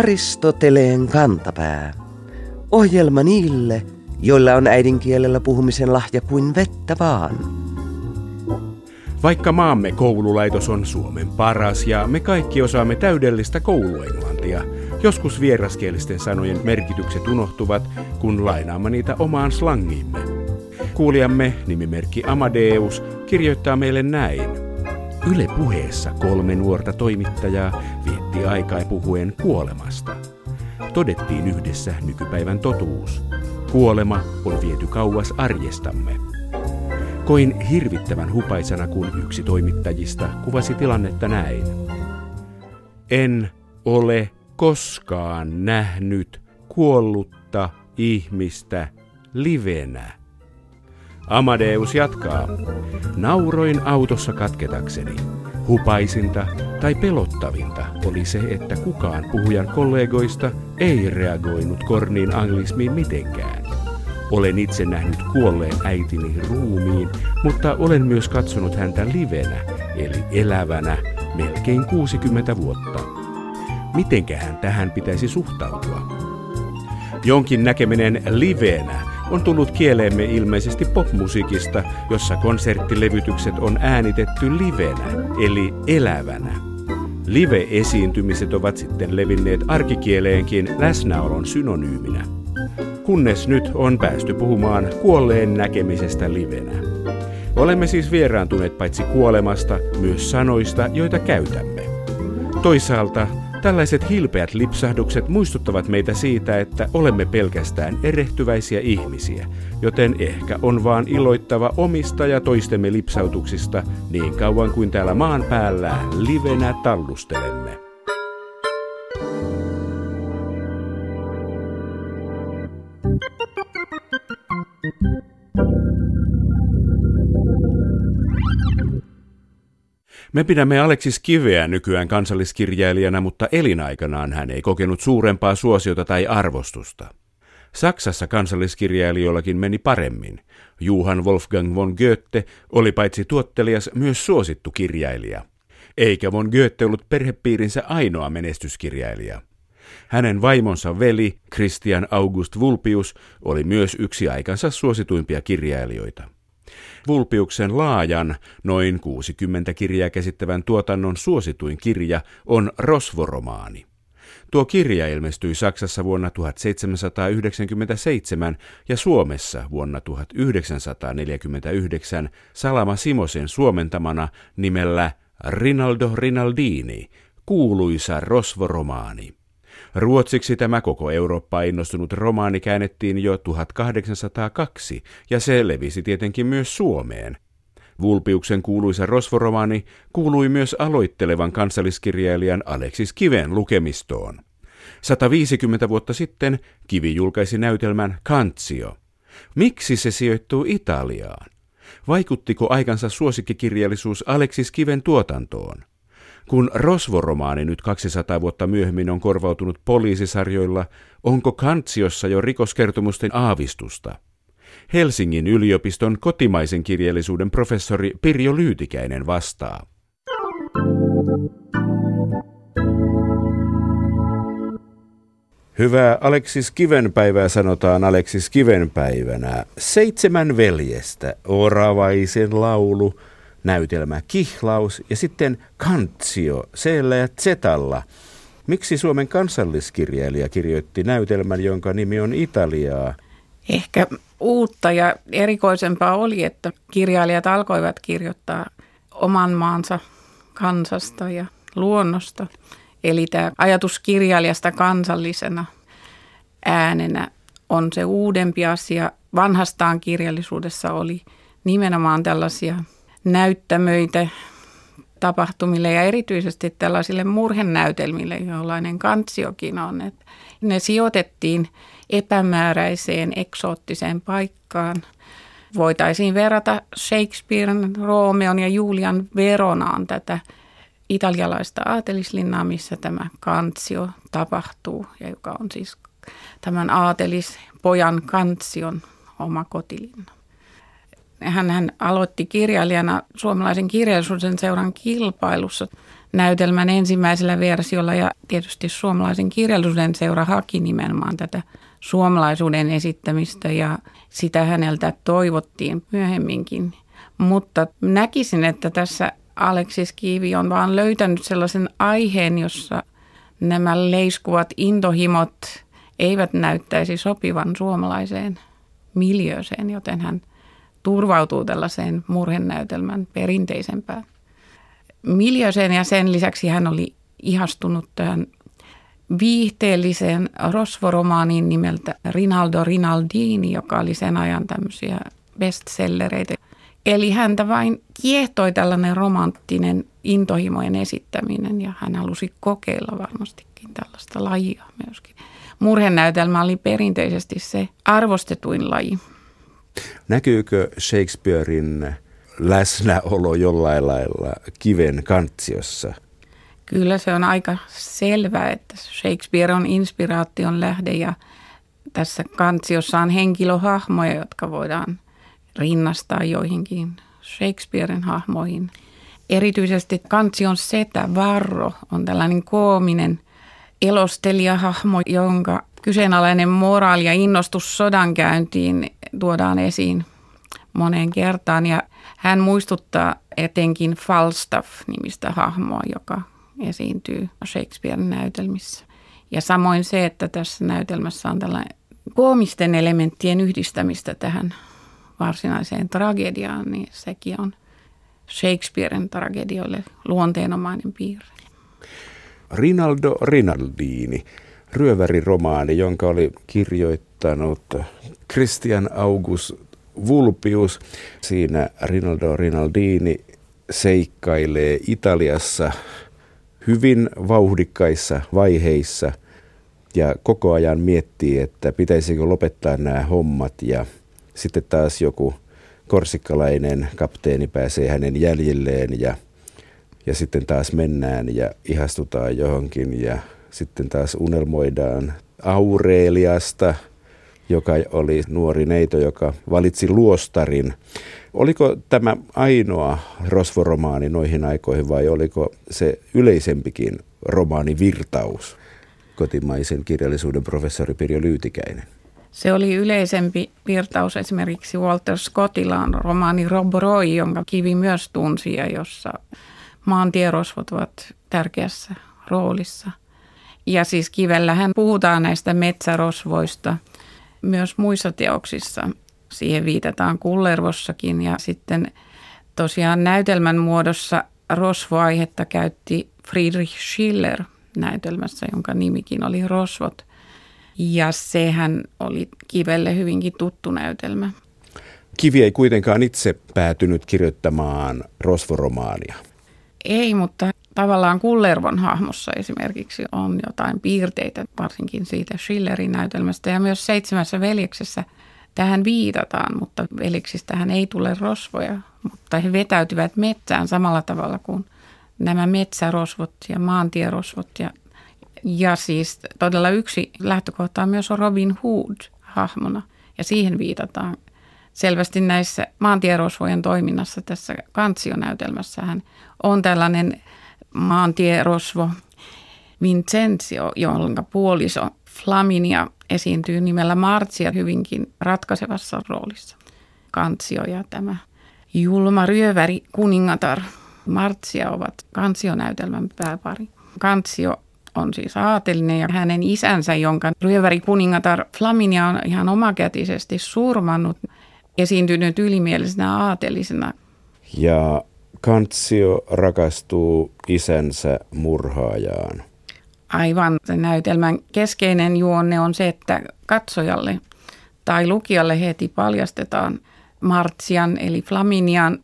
Aristoteleen kantapää. Ohjelma niille, joilla on äidinkielellä puhumisen lahja kuin vettä vaan. Vaikka maamme koululaitos on Suomen paras ja me kaikki osaamme täydellistä kouluenglantia, joskus vieraskielisten sanojen merkitykset unohtuvat, kun lainaamme niitä omaan slangimme. Kuulijamme, nimimerkki Amadeus, kirjoittaa meille näin. Yle puheessa kolme nuorta toimittajaa vietti aikaa puhuen kuolemasta. Todettiin yhdessä nykypäivän totuus. Kuolema on viety kauas arjestamme. Koin hirvittävän hupaisena, kun yksi toimittajista kuvasi tilannetta näin. En ole koskaan nähnyt kuollutta ihmistä livenä. Amadeus jatkaa. Nauroin autossa katketakseni. Hupaisinta tai pelottavinta oli se, että kukaan puhujan kollegoista ei reagoinut korniin anglismiin mitenkään. Olen itse nähnyt kuolleen äitini ruumiin, mutta olen myös katsonut häntä livenä, eli elävänä, melkein 60 vuotta. Mitenkähän tähän pitäisi suhtautua? Jonkin näkeminen livenä on tullut kieleemme ilmeisesti popmusiikista, jossa konserttilevytykset on äänitetty livenä, eli elävänä. Live-esiintymiset ovat sitten levinneet arkikieleenkin läsnäolon synonyyminä. Kunnes nyt on päästy puhumaan kuolleen näkemisestä livenä. Olemme siis vieraantuneet paitsi kuolemasta, myös sanoista, joita käytämme. Toisaalta Tällaiset hilpeät lipsahdukset muistuttavat meitä siitä, että olemme pelkästään erehtyväisiä ihmisiä, joten ehkä on vaan iloittava omista ja toistemme lipsautuksista niin kauan kuin täällä maan päällä livenä tallustelemme. Me pidämme Aleksis Kiveä nykyään kansalliskirjailijana, mutta elinaikanaan hän ei kokenut suurempaa suosiota tai arvostusta. Saksassa kansalliskirjailijoillakin meni paremmin. Johann Wolfgang von Goethe oli paitsi tuottelias myös suosittu kirjailija. Eikä von Goethe ollut perhepiirinsä ainoa menestyskirjailija. Hänen vaimonsa veli, Christian August Vulpius, oli myös yksi aikansa suosituimpia kirjailijoita. Vulpiuksen laajan, noin 60 kirjaa käsittävän tuotannon suosituin kirja on Rosvoromaani. Tuo kirja ilmestyi Saksassa vuonna 1797 ja Suomessa vuonna 1949 Salama Simosen suomentamana nimellä Rinaldo Rinaldini, kuuluisa Rosvoromaani. Ruotsiksi tämä koko Eurooppa innostunut romaani käännettiin jo 1802 ja se levisi tietenkin myös Suomeen. Vulpiuksen kuuluisa rosvoromaani kuului myös aloittelevan kansalliskirjailijan Aleksis Kiven lukemistoon. 150 vuotta sitten Kivi julkaisi näytelmän Kantsio. Miksi se sijoittuu Italiaan? Vaikuttiko aikansa suosikkikirjallisuus Aleksis Kiven tuotantoon? Kun Rosvoromaani nyt 200 vuotta myöhemmin on korvautunut poliisisarjoilla, onko Kantsiossa jo rikoskertomusten aavistusta? Helsingin yliopiston kotimaisen kirjallisuuden professori Pirjo Lyytikäinen vastaa. Hyvää Aleksis Kivenpäivää sanotaan Aleksis Kivenpäivänä. Seitsemän veljestä, oravaisen laulu – näytelmä Kihlaus ja sitten Kantsio Seellä ja Zetalla. Miksi Suomen kansalliskirjailija kirjoitti näytelmän, jonka nimi on Italiaa? Ehkä uutta ja erikoisempaa oli, että kirjailijat alkoivat kirjoittaa oman maansa kansasta ja luonnosta. Eli tämä ajatus kirjailijasta kansallisena äänenä on se uudempi asia. Vanhastaan kirjallisuudessa oli nimenomaan tällaisia näyttämöitä tapahtumille ja erityisesti tällaisille murhenäytelmille, jollainen kantsiokin on. Että ne sijoitettiin epämääräiseen, eksoottiseen paikkaan. Voitaisiin verrata Shakespearen, Romeon ja Julian Veronaan tätä italialaista aatelislinnaa, missä tämä kantsio tapahtuu ja joka on siis tämän aatelispojan kantsion oma kotilinna hän, hän aloitti kirjailijana suomalaisen kirjallisuuden seuran kilpailussa näytelmän ensimmäisellä versiolla ja tietysti suomalaisen kirjallisuuden seura haki nimenomaan tätä suomalaisuuden esittämistä ja sitä häneltä toivottiin myöhemminkin. Mutta näkisin, että tässä Aleksis Kiivi on vaan löytänyt sellaisen aiheen, jossa nämä leiskuvat intohimot eivät näyttäisi sopivan suomalaiseen miljööseen, joten hän turvautuu tällaiseen murhenäytelmän perinteisempään miljööseen ja sen lisäksi hän oli ihastunut tähän viihteelliseen rosvoromaaniin nimeltä Rinaldo Rinaldini, joka oli sen ajan tämmöisiä bestsellereitä. Eli häntä vain kiehtoi tällainen romanttinen intohimojen esittäminen ja hän halusi kokeilla varmastikin tällaista lajia myöskin. Murhenäytelmä oli perinteisesti se arvostetuin laji. Näkyykö Shakespearein läsnäolo jollain lailla kiven kantsiossa? Kyllä se on aika selvää, että Shakespeare on inspiraation lähde ja tässä kantsiossa on henkilöhahmoja, jotka voidaan rinnastaa joihinkin Shakespearen hahmoihin. Erityisesti kantsion setä Varro on tällainen koominen elostelijahahmo, jonka kyseenalainen moraali ja innostus sodankäyntiin tuodaan esiin moneen kertaan. Ja hän muistuttaa etenkin Falstaff-nimistä hahmoa, joka esiintyy Shakespearen näytelmissä. Ja samoin se, että tässä näytelmässä on tällainen koomisten elementtien yhdistämistä tähän varsinaiseen tragediaan, niin sekin on Shakespearen tragedioille luonteenomainen piirre. Rinaldo Rinaldini, ryöväriromaani, jonka oli kirjoittanut Christian August Vulpius. Siinä Rinaldo Rinaldini seikkailee Italiassa hyvin vauhdikkaissa vaiheissa ja koko ajan miettii, että pitäisikö lopettaa nämä hommat ja sitten taas joku korsikkalainen kapteeni pääsee hänen jäljilleen ja, ja sitten taas mennään ja ihastutaan johonkin ja sitten taas unelmoidaan Aureliasta – joka oli nuori neito, joka valitsi luostarin. Oliko tämä ainoa rosvoromaani noihin aikoihin vai oliko se yleisempikin romaanivirtaus? Kotimaisen kirjallisuuden professori Pirjo Lyytikäinen. Se oli yleisempi virtaus esimerkiksi Walter Scottilla on romaani Rob Roy, jonka Kivi myös tunsi ja jossa maantierosvot ovat tärkeässä roolissa. Ja siis Kivellähän puhutaan näistä metsärosvoista – myös muissa teoksissa. Siihen viitataan Kullervossakin ja sitten tosiaan näytelmän muodossa rosvoaihetta käytti Friedrich Schiller näytelmässä, jonka nimikin oli Rosvot. Ja sehän oli Kivelle hyvinkin tuttu näytelmä. Kivi ei kuitenkaan itse päätynyt kirjoittamaan rosvoromaania. Ei, mutta tavallaan Kullervon hahmossa esimerkiksi on jotain piirteitä, varsinkin siitä Schillerin näytelmästä. Ja myös Seitsemässä veljeksessä tähän viitataan, mutta veljeksistähän ei tule rosvoja, mutta he vetäytyvät metsään samalla tavalla kuin nämä metsärosvot ja maantierosvot. Ja, ja siis todella yksi lähtökohta on myös Robin Hood hahmona ja siihen viitataan selvästi näissä maantierosvojen toiminnassa tässä kansionäytelmässähän on tällainen maantierosvo Vincenzio, jonka puoliso Flaminia esiintyy nimellä Martsia hyvinkin ratkaisevassa roolissa. Kantsio ja tämä julma ryöväri kuningatar Martsia ovat kansionäytelmän pääpari. Kantsio on siis aatelinen ja hänen isänsä, jonka ryöväri kuningatar Flaminia on ihan omakätisesti surmannut, esiintynyt ylimielisenä aatelisena. Ja Kantsio rakastuu isänsä murhaajaan. Aivan. Sen näytelmän keskeinen juonne on se, että katsojalle tai lukijalle heti paljastetaan Martsian eli Flaminian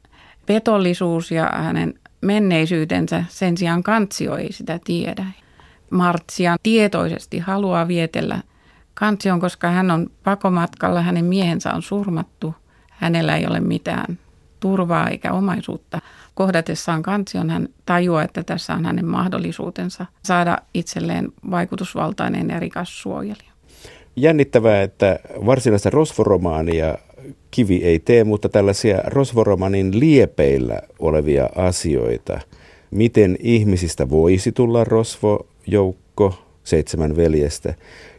petollisuus ja hänen menneisyytensä. Sen sijaan Kantsio ei sitä tiedä. Martsian tietoisesti haluaa vietellä Kantsion, koska hän on pakomatkalla, hänen miehensä on surmattu. Hänellä ei ole mitään turvaa eikä omaisuutta. Kohdatessaan kansion hän tajuaa, että tässä on hänen mahdollisuutensa saada itselleen vaikutusvaltainen ja rikas suojelija. Jännittävää, että varsinaista rosvoromaania kivi ei tee, mutta tällaisia rosvoromanin liepeillä olevia asioita, miten ihmisistä voisi tulla rosvojoukko, seitsemän veljestä,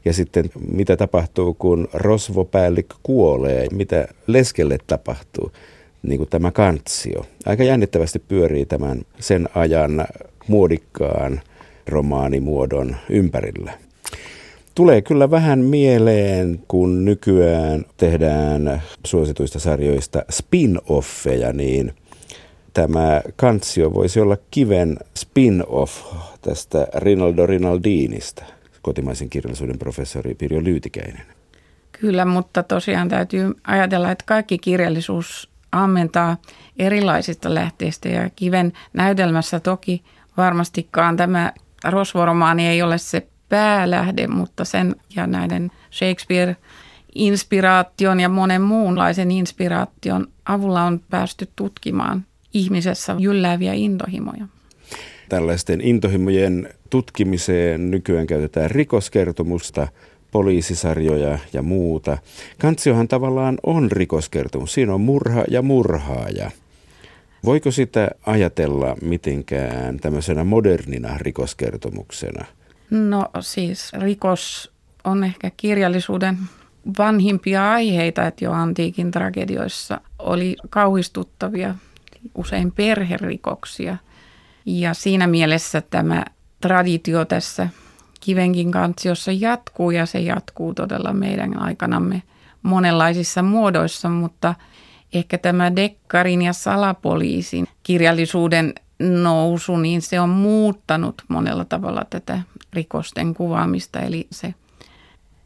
ja sitten mitä tapahtuu, kun rosvopäällikkö kuolee, mitä leskelle tapahtuu, niin kuin tämä kantsio. Aika jännittävästi pyörii tämän sen ajan muodikkaan romaanimuodon ympärillä. Tulee kyllä vähän mieleen, kun nykyään tehdään suosituista sarjoista spin-offeja, niin tämä kantsio voisi olla kiven spin-off tästä Rinaldo Rinaldinista, kotimaisen kirjallisuuden professori Pirjo Lyytikäinen. Kyllä, mutta tosiaan täytyy ajatella, että kaikki kirjallisuus ammentaa erilaisista lähteistä ja kiven näytelmässä toki varmastikaan tämä rosvoromaani ei ole se päälähde, mutta sen ja näiden Shakespeare-inspiraation ja monen muunlaisen inspiraation avulla on päästy tutkimaan ihmisessä jyllääviä intohimoja. Tällaisten intohimojen tutkimiseen nykyään käytetään rikoskertomusta, poliisisarjoja ja muuta. Kantsiohan tavallaan on rikoskertomus. Siinä on murha ja murhaaja. Voiko sitä ajatella mitenkään tämmöisenä modernina rikoskertomuksena? No siis rikos on ehkä kirjallisuuden vanhimpia aiheita, että jo antiikin tragedioissa oli kauhistuttavia, usein perherikoksia. Ja siinä mielessä tämä traditio tässä kivenkin kantsiossa jatkuu ja se jatkuu todella meidän aikanamme monenlaisissa muodoissa, mutta ehkä tämä Dekkarin ja salapoliisin kirjallisuuden nousu, niin se on muuttanut monella tavalla tätä rikosten kuvaamista, eli se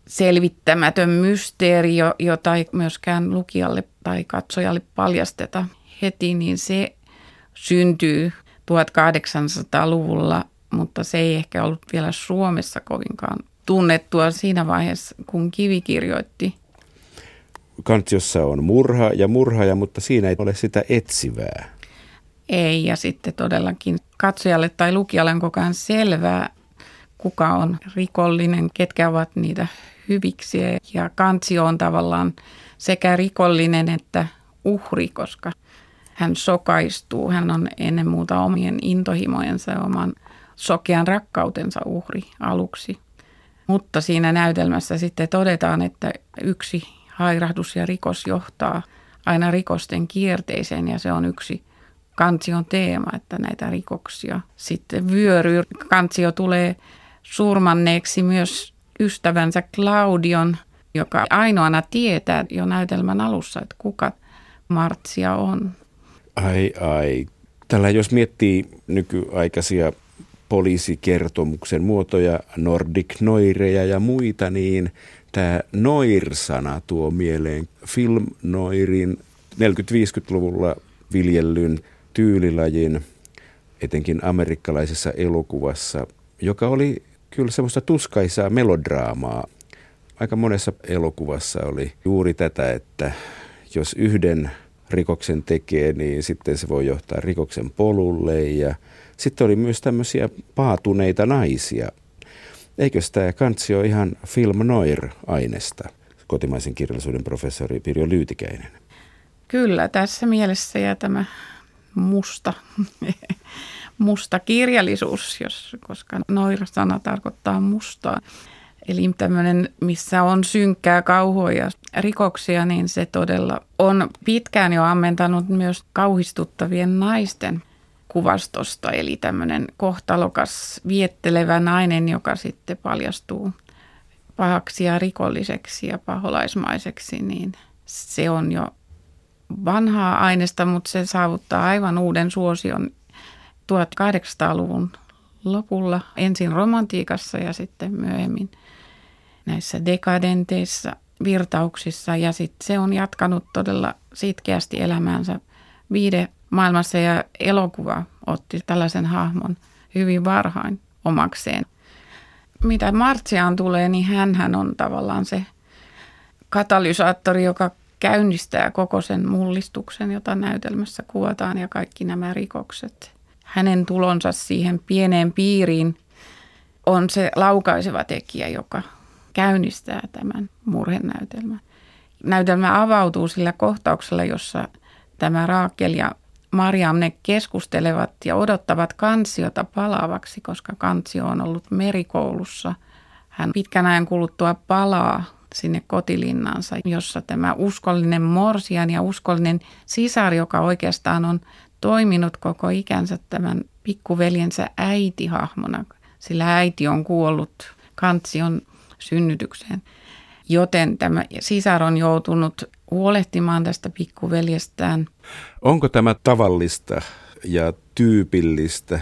selvittämätön mysteeri, jota ei myöskään lukijalle tai katsojalle paljasteta heti, niin se syntyy 1800-luvulla, mutta se ei ehkä ollut vielä Suomessa kovinkaan tunnettua siinä vaiheessa, kun Kivi kirjoitti. Kantiossa on murha ja murhaaja, mutta siinä ei ole sitä etsivää. Ei, ja sitten todellakin katsojalle tai lukijalle on koko ajan selvää, kuka on rikollinen, ketkä ovat niitä hyviksiä. Ja Kantsio on tavallaan sekä rikollinen että uhri, koska hän sokaistuu. Hän on ennen muuta omien intohimojensa ja oman sokean rakkautensa uhri aluksi. Mutta siinä näytelmässä sitten todetaan, että yksi hairahdus ja rikos johtaa aina rikosten kierteeseen ja se on yksi kansion teema, että näitä rikoksia sitten vyöryy. Kansio tulee surmanneeksi myös ystävänsä Claudion, joka ainoana tietää jo näytelmän alussa, että kuka Martsia on. Ai ai. Tällä jos miettii nykyaikaisia poliisikertomuksen muotoja, Nordic Noireja ja muita, niin tämä noir-sana tuo mieleen film noirin 40-50-luvulla viljellyn tyylilajin, etenkin amerikkalaisessa elokuvassa, joka oli kyllä semmoista tuskaisaa melodraamaa. Aika monessa elokuvassa oli juuri tätä, että jos yhden rikoksen tekee, niin sitten se voi johtaa rikoksen polulle ja sitten oli myös tämmöisiä paatuneita naisia. Eikö tämä kantsi ole ihan film noir-aineesta, kotimaisen kirjallisuuden professori Pirjo Lyytikäinen? Kyllä, tässä mielessä ja tämä musta, musta kirjallisuus, jos, koska noira-sana tarkoittaa mustaa. Eli tämmöinen, missä on synkkää kauhua ja rikoksia, niin se todella on pitkään jo ammentanut myös kauhistuttavien naisten kuvastosta. Eli tämmöinen kohtalokas viettelevä nainen, joka sitten paljastuu pahaksi ja rikolliseksi ja paholaismaiseksi, niin se on jo vanhaa aineesta, mutta se saavuttaa aivan uuden suosion 1800-luvun lopulla, ensin romantiikassa ja sitten myöhemmin näissä dekadenteissa virtauksissa. Ja sitten se on jatkanut todella sitkeästi elämäänsä viide maailmassa ja elokuva otti tällaisen hahmon hyvin varhain omakseen. Mitä Martsiaan tulee, niin hän on tavallaan se katalysaattori, joka käynnistää koko sen mullistuksen, jota näytelmässä kuvataan ja kaikki nämä rikokset. Hänen tulonsa siihen pieneen piiriin on se laukaiseva tekijä, joka käynnistää tämän murhenäytelmän. Näytelmä avautuu sillä kohtauksella, jossa tämä Raakel ja Mariam ne keskustelevat ja odottavat kansiota palaavaksi, koska kansio on ollut merikoulussa. Hän pitkän ajan kuluttua palaa sinne kotilinnansa, jossa tämä uskollinen morsian ja uskollinen sisar, joka oikeastaan on toiminut koko ikänsä tämän pikkuveljensä äitihahmona, sillä äiti on kuollut kantsion synnytykseen. Joten tämä sisar on joutunut huolehtimaan tästä pikkuveljestään. Onko tämä tavallista ja tyypillistä,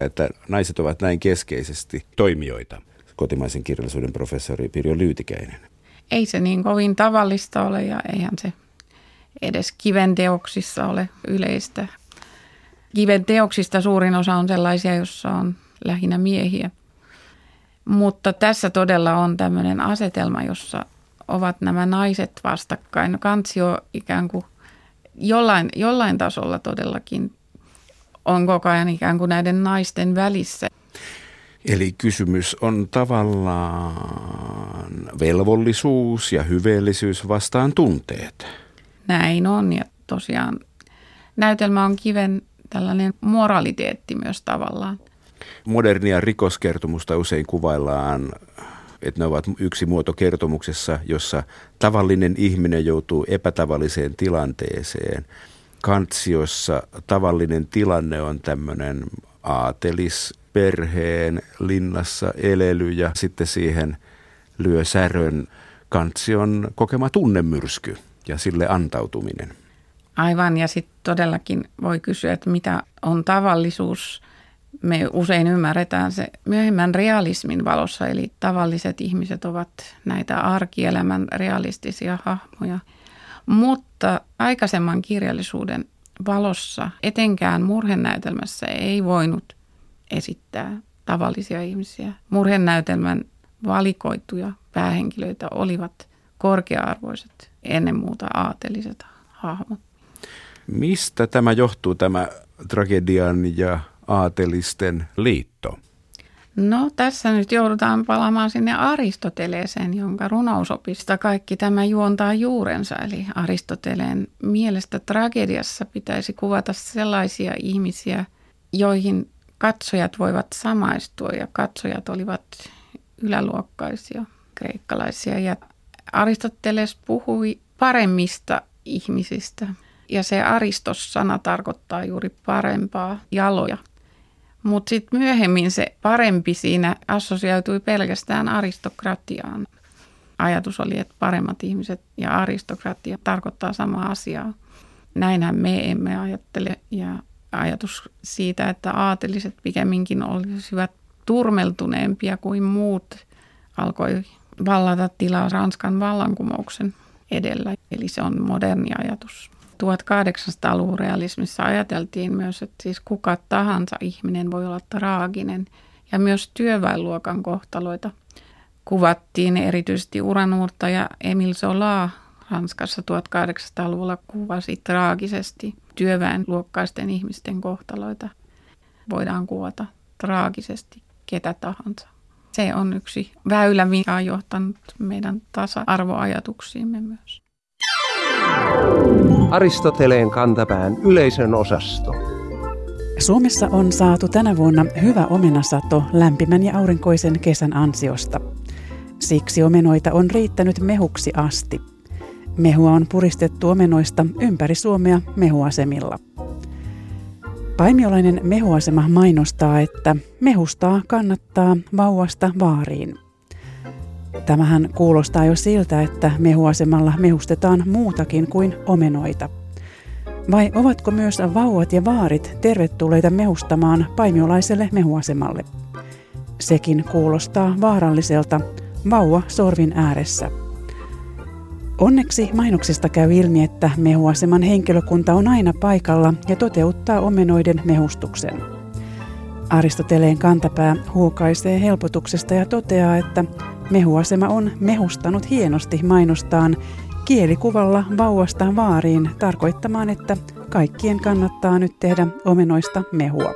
että naiset ovat näin keskeisesti toimijoita? Kotimaisen kirjallisuuden professori Pirjo Lyytikäinen. Ei se niin kovin tavallista ole ja eihän se edes kiven teoksissa ole yleistä. Kiven teoksista suurin osa on sellaisia, joissa on lähinnä miehiä. Mutta tässä todella on tämmöinen asetelma, jossa ovat nämä naiset vastakkain. Kansio ikään kuin jollain, jollain tasolla todellakin on koko ajan ikään kuin näiden naisten välissä. Eli kysymys on tavallaan velvollisuus ja hyveellisyys vastaan tunteet. Näin on ja tosiaan näytelmä on kiven tällainen moraliteetti myös tavallaan. Modernia rikoskertomusta usein kuvaillaan, että ne ovat yksi muoto kertomuksessa, jossa tavallinen ihminen joutuu epätavalliseen tilanteeseen. Kantsiossa tavallinen tilanne on tämmöinen aatelis perheen linnassa elely ja sitten siihen lyö särön kantsion kokema tunnemyrsky ja sille antautuminen. Aivan, ja sitten todellakin voi kysyä, että mitä on tavallisuus. Me usein ymmärretään se myöhemmän realismin valossa, eli tavalliset ihmiset ovat näitä arkielämän realistisia hahmoja. Mutta aikaisemman kirjallisuuden valossa, etenkään murhenäytelmässä, ei voinut esittää tavallisia ihmisiä. Murhenäytelmän valikoituja päähenkilöitä olivat korkea-arvoiset, ennen muuta aateliset hahmot. Mistä tämä johtuu, tämä tragedian ja aatelisten liitto? No tässä nyt joudutaan palaamaan sinne Aristoteleeseen, jonka runousopista kaikki tämä juontaa juurensa. Eli Aristoteleen mielestä tragediassa pitäisi kuvata sellaisia ihmisiä, joihin katsojat voivat samaistua ja katsojat olivat yläluokkaisia kreikkalaisia. Ja Aristoteles puhui paremmista ihmisistä, ja se aristos-sana tarkoittaa juuri parempaa jaloja. Mutta sitten myöhemmin se parempi siinä assosioitui pelkästään aristokratiaan. Ajatus oli, että paremmat ihmiset ja aristokratia tarkoittaa samaa asiaa. Näinhän me emme ajattele ja ajatus siitä, että aateliset pikemminkin olisivat turmeltuneempia kuin muut, alkoi vallata tilaa Ranskan vallankumouksen edellä. Eli se on moderni ajatus. 1800-luvun realismissa ajateltiin myös, että siis kuka tahansa ihminen voi olla traaginen ja myös työväenluokan kohtaloita kuvattiin erityisesti uranuurta ja Emil Zola Ranskassa 1800-luvulla kuvasi traagisesti työväenluokkaisten ihmisten kohtaloita. Voidaan kuvata traagisesti ketä tahansa. Se on yksi väylä, mikä on johtanut meidän tasa-arvoajatuksiimme myös. Aristoteleen kantapään yleisön osasto. Suomessa on saatu tänä vuonna hyvä omenasato lämpimän ja aurinkoisen kesän ansiosta. Siksi omenoita on riittänyt mehuksi asti. Mehua on puristettu omenoista ympäri Suomea mehuasemilla. Paimiolainen mehuasema mainostaa, että mehustaa kannattaa vauvasta vaariin – Tämähän kuulostaa jo siltä, että mehuasemalla mehustetaan muutakin kuin omenoita. Vai ovatko myös vauvat ja vaarit tervetulleita mehustamaan paimiolaiselle mehuasemalle? Sekin kuulostaa vaaralliselta vauva sorvin ääressä. Onneksi mainoksesta käy ilmi, että mehuaseman henkilökunta on aina paikalla ja toteuttaa omenoiden mehustuksen. Aristoteleen kantapää huokaisee helpotuksesta ja toteaa, että Mehuasema on mehustanut hienosti mainostaan kielikuvalla vauvasta vaariin tarkoittamaan, että kaikkien kannattaa nyt tehdä omenoista mehua.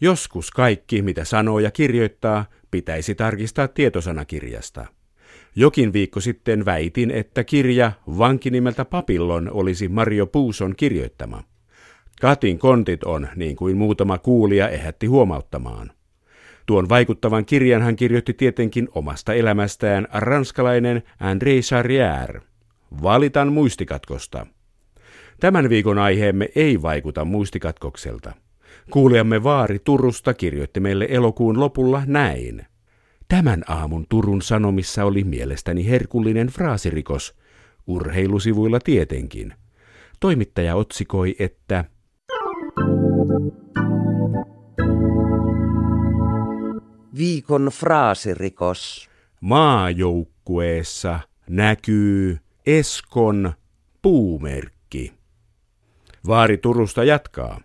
Joskus kaikki, mitä sanoo ja kirjoittaa, pitäisi tarkistaa tietosanakirjasta. Jokin viikko sitten väitin, että kirja Vanki nimeltä Papillon olisi Mario Puuson kirjoittama. Katin kontit on, niin kuin muutama kuulija ehätti huomauttamaan. Tuon vaikuttavan kirjan hän kirjoitti tietenkin omasta elämästään ranskalainen André Charrière. Valitan muistikatkosta. Tämän viikon aiheemme ei vaikuta muistikatkokselta. Kuulijamme Vaari Turusta kirjoitti meille elokuun lopulla näin. Tämän aamun Turun Sanomissa oli mielestäni herkullinen fraasirikos, urheilusivuilla tietenkin. Toimittaja otsikoi, että Viikon fraasirikos. Maajoukkueessa näkyy Eskon puumerkki. Vaari Turusta jatkaa.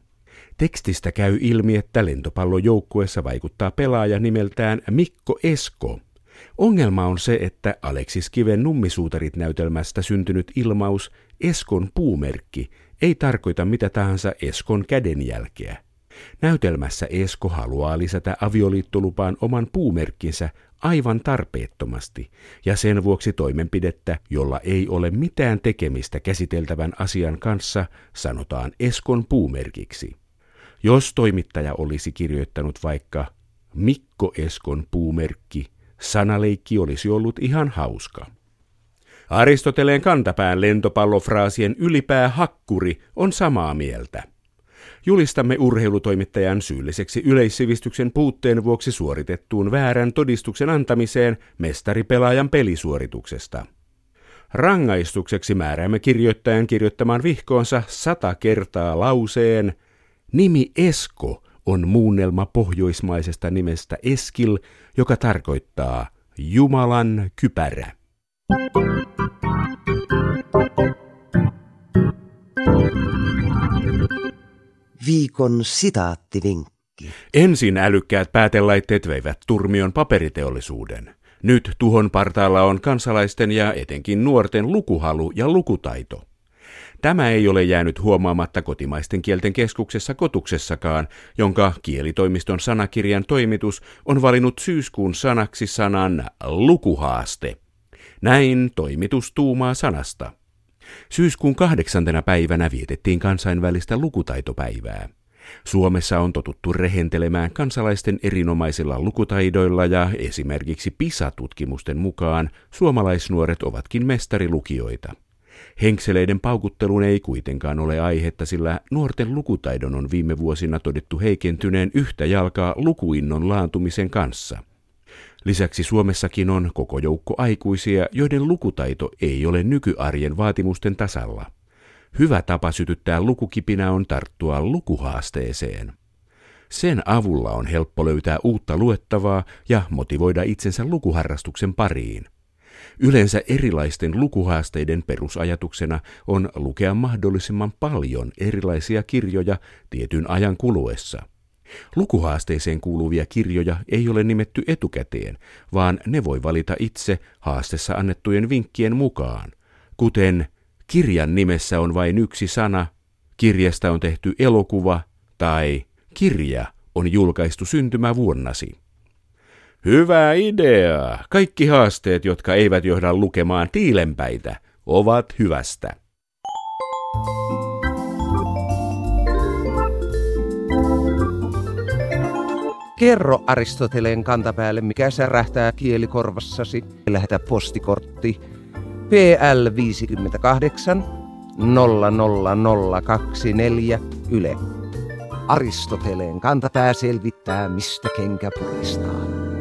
Tekstistä käy ilmi, että lentopallojoukkueessa vaikuttaa pelaaja nimeltään Mikko Esko. Ongelma on se, että Aleksis Kiven nummisuutarit näytelmästä syntynyt ilmaus Eskon puumerkki ei tarkoita mitä tahansa Eskon kädenjälkeä. Näytelmässä Esko haluaa lisätä avioliittolupaan oman puumerkkinsä aivan tarpeettomasti ja sen vuoksi toimenpidettä, jolla ei ole mitään tekemistä käsiteltävän asian kanssa, sanotaan Eskon puumerkiksi. Jos toimittaja olisi kirjoittanut vaikka Mikko Eskon puumerkki, sanaleikki olisi ollut ihan hauska. Aristoteleen kantapään lentopallofraasien ylipää hakkuri on samaa mieltä. Julistamme urheilutoimittajan syylliseksi yleissivistyksen puutteen vuoksi suoritettuun väärän todistuksen antamiseen mestaripelaajan pelisuorituksesta. Rangaistukseksi määräämme kirjoittajan kirjoittamaan vihkoonsa sata kertaa lauseen Nimi Esko on muunnelma pohjoismaisesta nimestä Eskil, joka tarkoittaa Jumalan kypärä. Viikon sitaattivinkki. Ensin älykkäät päätelaitteet veivät turmion paperiteollisuuden. Nyt tuhon partaalla on kansalaisten ja etenkin nuorten lukuhalu ja lukutaito. Tämä ei ole jäänyt huomaamatta kotimaisten kielten keskuksessa kotuksessakaan, jonka kielitoimiston sanakirjan toimitus on valinnut syyskuun sanaksi sanan lukuhaaste. Näin toimitus tuumaa sanasta. Syyskuun kahdeksantena päivänä vietettiin kansainvälistä lukutaitopäivää. Suomessa on totuttu rehentelemään kansalaisten erinomaisilla lukutaidoilla ja esimerkiksi PISA-tutkimusten mukaan suomalaisnuoret ovatkin mestarilukijoita. Henkseleiden paukutteluun ei kuitenkaan ole aihetta, sillä nuorten lukutaidon on viime vuosina todettu heikentyneen yhtä jalkaa lukuinnon laantumisen kanssa. Lisäksi Suomessakin on koko joukko aikuisia, joiden lukutaito ei ole nykyarjen vaatimusten tasalla. Hyvä tapa sytyttää lukukipinä on tarttua lukuhaasteeseen. Sen avulla on helppo löytää uutta luettavaa ja motivoida itsensä lukuharrastuksen pariin. Yleensä erilaisten lukuhaasteiden perusajatuksena on lukea mahdollisimman paljon erilaisia kirjoja tietyn ajan kuluessa. Lukuhaasteeseen kuuluvia kirjoja ei ole nimetty etukäteen, vaan ne voi valita itse haastessa annettujen vinkkien mukaan, kuten kirjan nimessä on vain yksi sana, kirjasta on tehty elokuva tai kirja on julkaistu syntymävuonnasi. Hyvä idea! Kaikki haasteet, jotka eivät johda lukemaan tiilenpäitä, ovat hyvästä. Kerro Aristoteleen kantapäälle, mikä särähtää kielikorvassasi. Lähetä postikortti PL 58 00024 Yle. Aristoteleen kantapää selvittää, mistä kenkä puristaa.